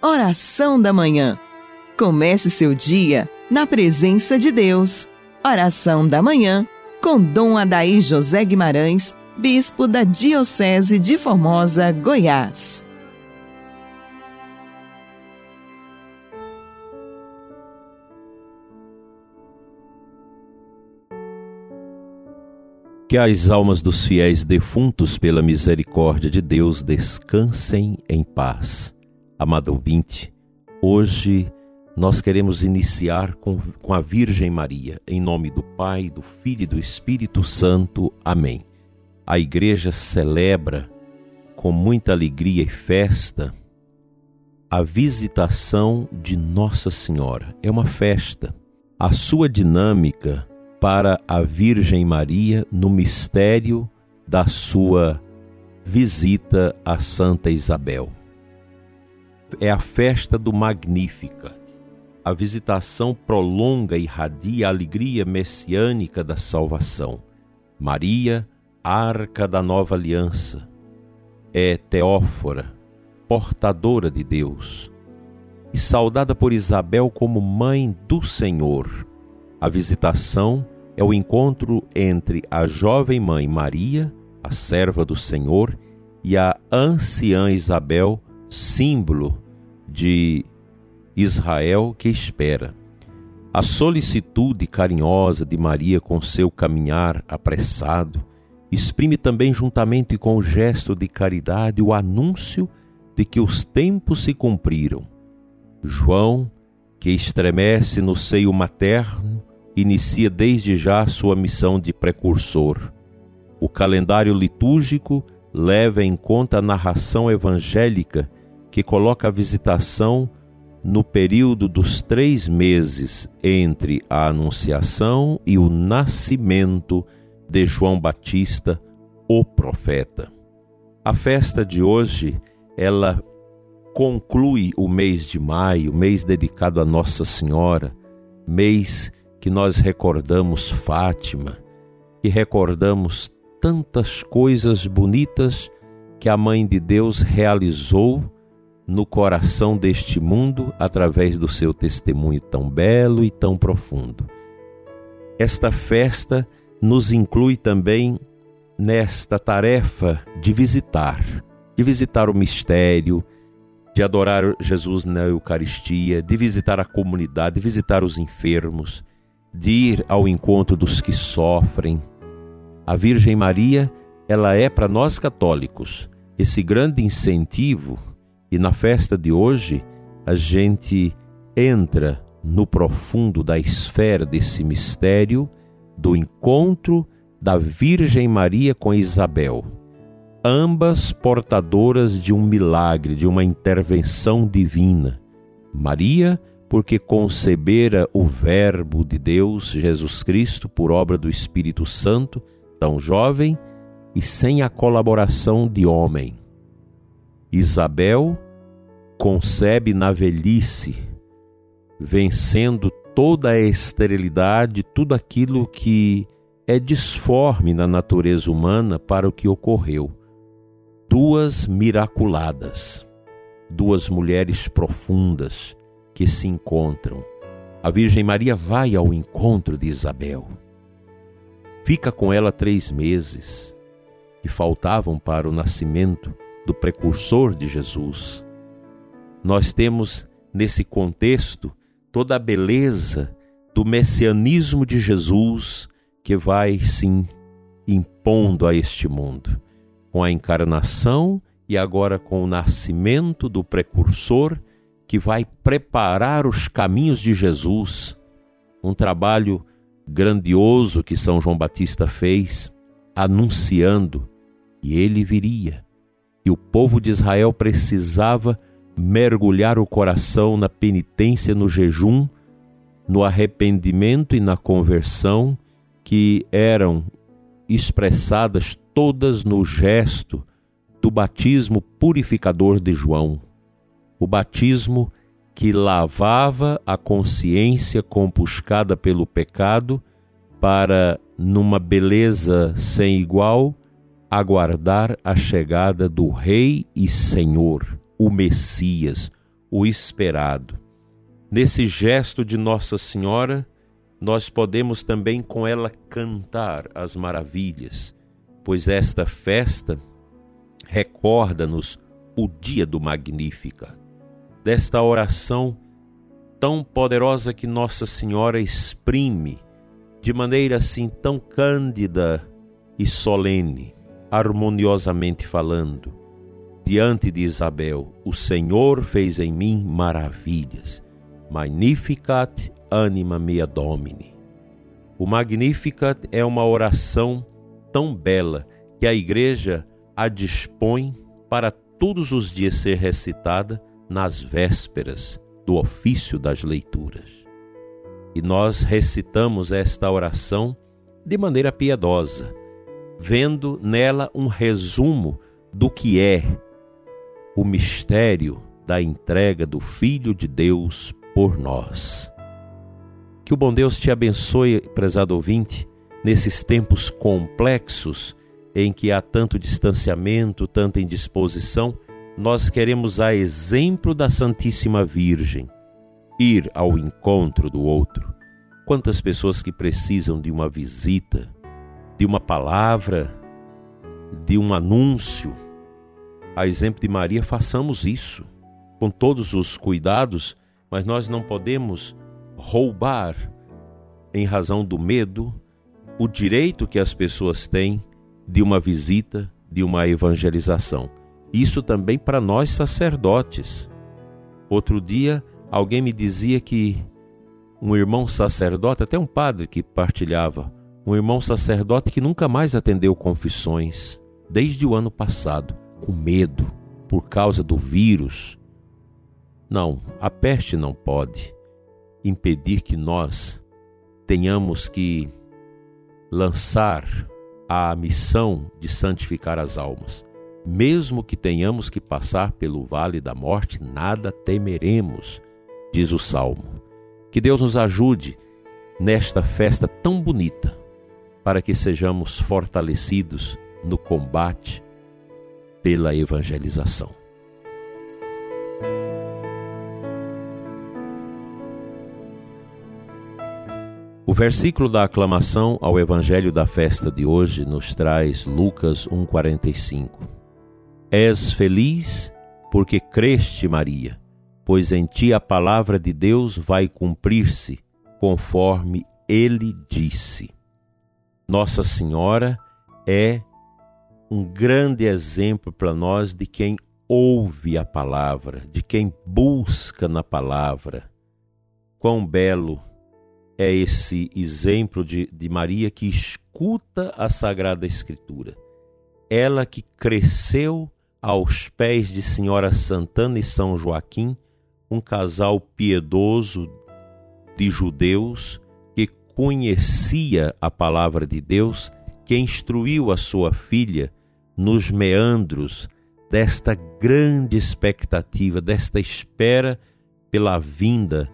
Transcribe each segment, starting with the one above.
Oração da Manhã. Comece seu dia na presença de Deus. Oração da Manhã com Dom Adaí José Guimarães, Bispo da Diocese de Formosa, Goiás. Que as almas dos fiéis defuntos, pela misericórdia de Deus, descansem em paz. Amado ouvinte, hoje nós queremos iniciar com, com a Virgem Maria, em nome do Pai, do Filho e do Espírito Santo. Amém. A igreja celebra com muita alegria e festa a visitação de Nossa Senhora. É uma festa. A sua dinâmica para a Virgem Maria no mistério da sua visita a Santa Isabel. É a festa do Magnífica. A visitação prolonga e irradia a alegria messiânica da salvação. Maria, arca da nova aliança, é teófora, portadora de Deus, e saudada por Isabel como mãe do Senhor a visitação é o encontro entre a jovem mãe Maria, a serva do Senhor, e a anciã Isabel, símbolo de Israel que espera. A solicitude carinhosa de Maria com seu caminhar apressado exprime também, juntamente com o gesto de caridade, o anúncio de que os tempos se cumpriram. João, que estremece no seio materno, inicia desde já sua missão de precursor. O calendário litúrgico leva em conta a narração evangélica que coloca a visitação no período dos três meses entre a Anunciação e o nascimento de João Batista, o profeta. A festa de hoje, ela conclui o mês de maio, mês dedicado a Nossa Senhora, mês que nós recordamos Fátima, que recordamos tantas coisas bonitas que a Mãe de Deus realizou no coração deste mundo através do seu testemunho tão belo e tão profundo. Esta festa nos inclui também nesta tarefa de visitar, de visitar o mistério, de adorar Jesus na Eucaristia, de visitar a comunidade, de visitar os enfermos, de ir ao encontro dos que sofrem. A Virgem Maria, ela é para nós católicos esse grande incentivo, e na festa de hoje a gente entra no profundo da esfera desse mistério do encontro da Virgem Maria com Isabel, ambas portadoras de um milagre, de uma intervenção divina. Maria porque concebera o Verbo de Deus, Jesus Cristo, por obra do Espírito Santo, tão jovem e sem a colaboração de homem. Isabel concebe na velhice, vencendo toda a esterilidade, tudo aquilo que é disforme na natureza humana para o que ocorreu. Duas miraculadas, duas mulheres profundas, que se encontram. A Virgem Maria vai ao encontro de Isabel. Fica com ela três meses, que faltavam para o nascimento do precursor de Jesus. Nós temos nesse contexto toda a beleza do messianismo de Jesus que vai sim impondo a este mundo, com a encarnação e agora com o nascimento do precursor que vai preparar os caminhos de Jesus. Um trabalho grandioso que São João Batista fez, anunciando que ele viria. E o povo de Israel precisava mergulhar o coração na penitência, no jejum, no arrependimento e na conversão, que eram expressadas todas no gesto do batismo purificador de João. O batismo que lavava a consciência compuscada pelo pecado para, numa beleza sem igual, aguardar a chegada do Rei e Senhor, o Messias, o esperado. Nesse gesto de Nossa Senhora, nós podemos também com ela cantar as maravilhas, pois esta festa recorda-nos o dia do Magnífica, desta oração tão poderosa que Nossa Senhora exprime de maneira assim tão cândida e solene, harmoniosamente falando, diante de Isabel: O Senhor fez em mim maravilhas. Magnificat anima mea domini. O Magnificat é uma oração tão bela que a igreja a dispõe para todos os dias ser recitada nas vésperas do ofício das leituras. E nós recitamos esta oração de maneira piedosa, vendo nela um resumo do que é o mistério da entrega do Filho de Deus por nós. Que o bom Deus te abençoe, prezado ouvinte, nesses tempos complexos em que há tanto distanciamento, tanta indisposição, nós queremos, a exemplo da Santíssima Virgem, ir ao encontro do outro. Quantas pessoas que precisam de uma visita, de uma palavra, de um anúncio. A exemplo de Maria, façamos isso com todos os cuidados, mas nós não podemos roubar, em razão do medo, o direito que as pessoas têm de uma visita, de uma evangelização. Isso também para nós sacerdotes. Outro dia, alguém me dizia que um irmão sacerdote, até um padre que partilhava, um irmão sacerdote que nunca mais atendeu confissões desde o ano passado, com medo por causa do vírus. Não, a peste não pode impedir que nós tenhamos que lançar a missão de santificar as almas. Mesmo que tenhamos que passar pelo vale da morte, nada temeremos, diz o salmo. Que Deus nos ajude nesta festa tão bonita, para que sejamos fortalecidos no combate pela evangelização. O versículo da aclamação ao evangelho da festa de hoje nos traz Lucas 1:45. És feliz porque creste, Maria, pois em ti a palavra de Deus vai cumprir-se, conforme ele disse. Nossa Senhora é um grande exemplo para nós de quem ouve a palavra, de quem busca na palavra. Quão belo é esse exemplo de, de Maria que escuta a Sagrada Escritura. Ela que cresceu aos pés de Senhora Santana e São Joaquim, um casal piedoso de judeus conhecia a palavra de Deus, que instruiu a sua filha nos meandros desta grande expectativa, desta espera pela vinda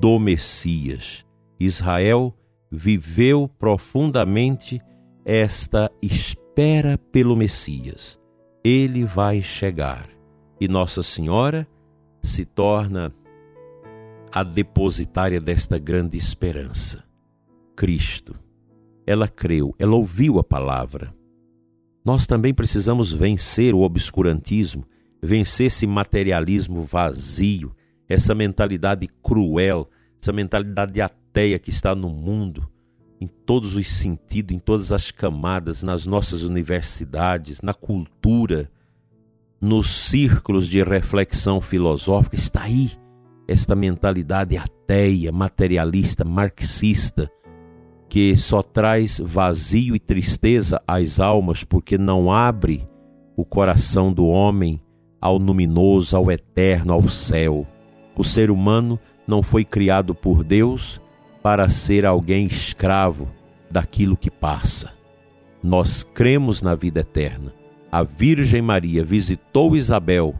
do Messias. Israel viveu profundamente esta espera pelo Messias. Ele vai chegar e Nossa Senhora se torna a depositária desta grande esperança. Cristo. Ela creu, ela ouviu a palavra. Nós também precisamos vencer o obscurantismo, vencer esse materialismo vazio, essa mentalidade cruel, essa mentalidade ateia que está no mundo, em todos os sentidos, em todas as camadas, nas nossas universidades, na cultura, nos círculos de reflexão filosófica, está aí esta mentalidade ateia, materialista, marxista, que só traz vazio e tristeza às almas porque não abre o coração do homem ao luminoso, ao eterno, ao céu. O ser humano não foi criado por Deus para ser alguém escravo daquilo que passa. Nós cremos na vida eterna. A Virgem Maria visitou Isabel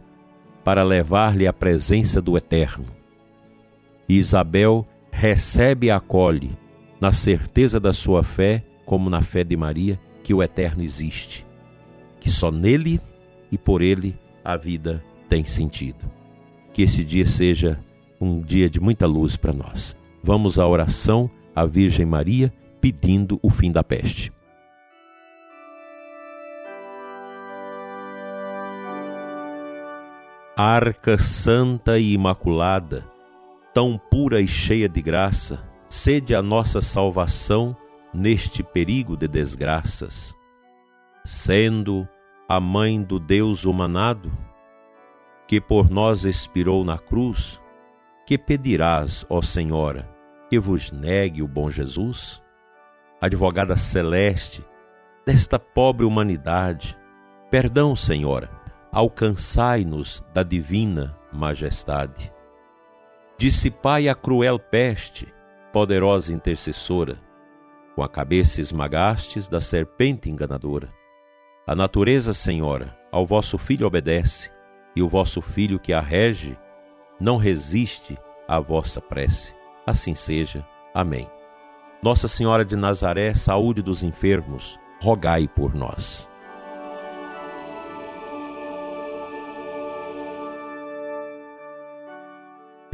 para levar-lhe a presença do Eterno. Isabel recebe e acolhe, na certeza da sua fé, como na fé de Maria, que o Eterno existe, que só nele e por ele a vida tem sentido. que esse dia seja um dia de muita luz para nós. Vamos à oração à Virgem Maria pedindo o fim da peste. Arca santa e imaculada, tão pura e cheia de graça, sede a nossa salvação neste perigo de desgraças. Sendo a mãe do Deus humanado, que por nós expirou na cruz, que pedirás, ó Senhora, que vos negue o bom Jesus? Advogada celeste desta pobre humanidade, perdão, Senhora, alcançai-nos da divina majestade. Dissipai a cruel peste, poderosa intercessora, com a cabeça esmagastes da serpente enganadora. A natureza, Senhora, ao vosso filho obedece, e o vosso filho que a rege não resiste à vossa prece. Assim seja. Amém. Nossa Senhora de Nazaré, saúde dos enfermos, rogai por nós.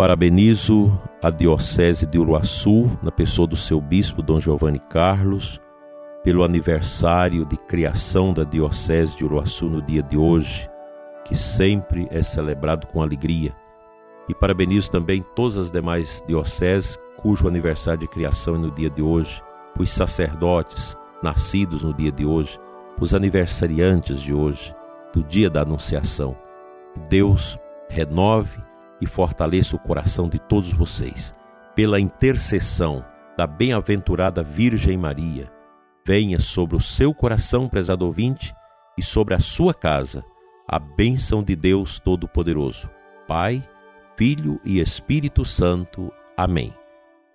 Parabenizo a Diocese de Uruaçu, na pessoa do seu bispo Dom Giovanni Carlos, pelo aniversário de criação da Diocese de Uruaçu no dia de hoje, que sempre é celebrado com alegria. E parabenizo também todas as demais dioceses cujo aniversário de criação é no dia de hoje, os sacerdotes nascidos no dia de hoje, os aniversariantes de hoje, do dia da Anunciação. Deus renove e fortaleça o coração de todos vocês. Pela intercessão da bem-aventurada Virgem Maria, venha sobre o seu coração, prezado ouvinte, e sobre a sua casa, a bênção de Deus Todo-Poderoso, Pai, Filho e Espírito Santo. Amém.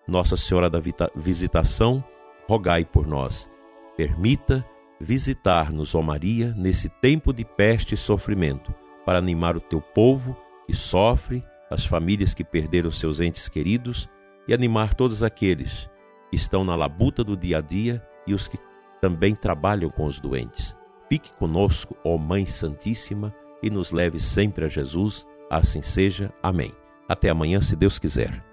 Nossa Senhora da Visitação, rogai por nós. Permita visitar-nos, ó Maria, nesse tempo de peste e sofrimento, para animar o teu povo que sofre as famílias que perderam seus entes queridos e animar todos aqueles que estão na labuta do dia a dia e os que também trabalham com os doentes. Fique conosco, ó Mãe Santíssima, e nos leve sempre a Jesus. Assim seja. Amém. Até amanhã, se Deus quiser.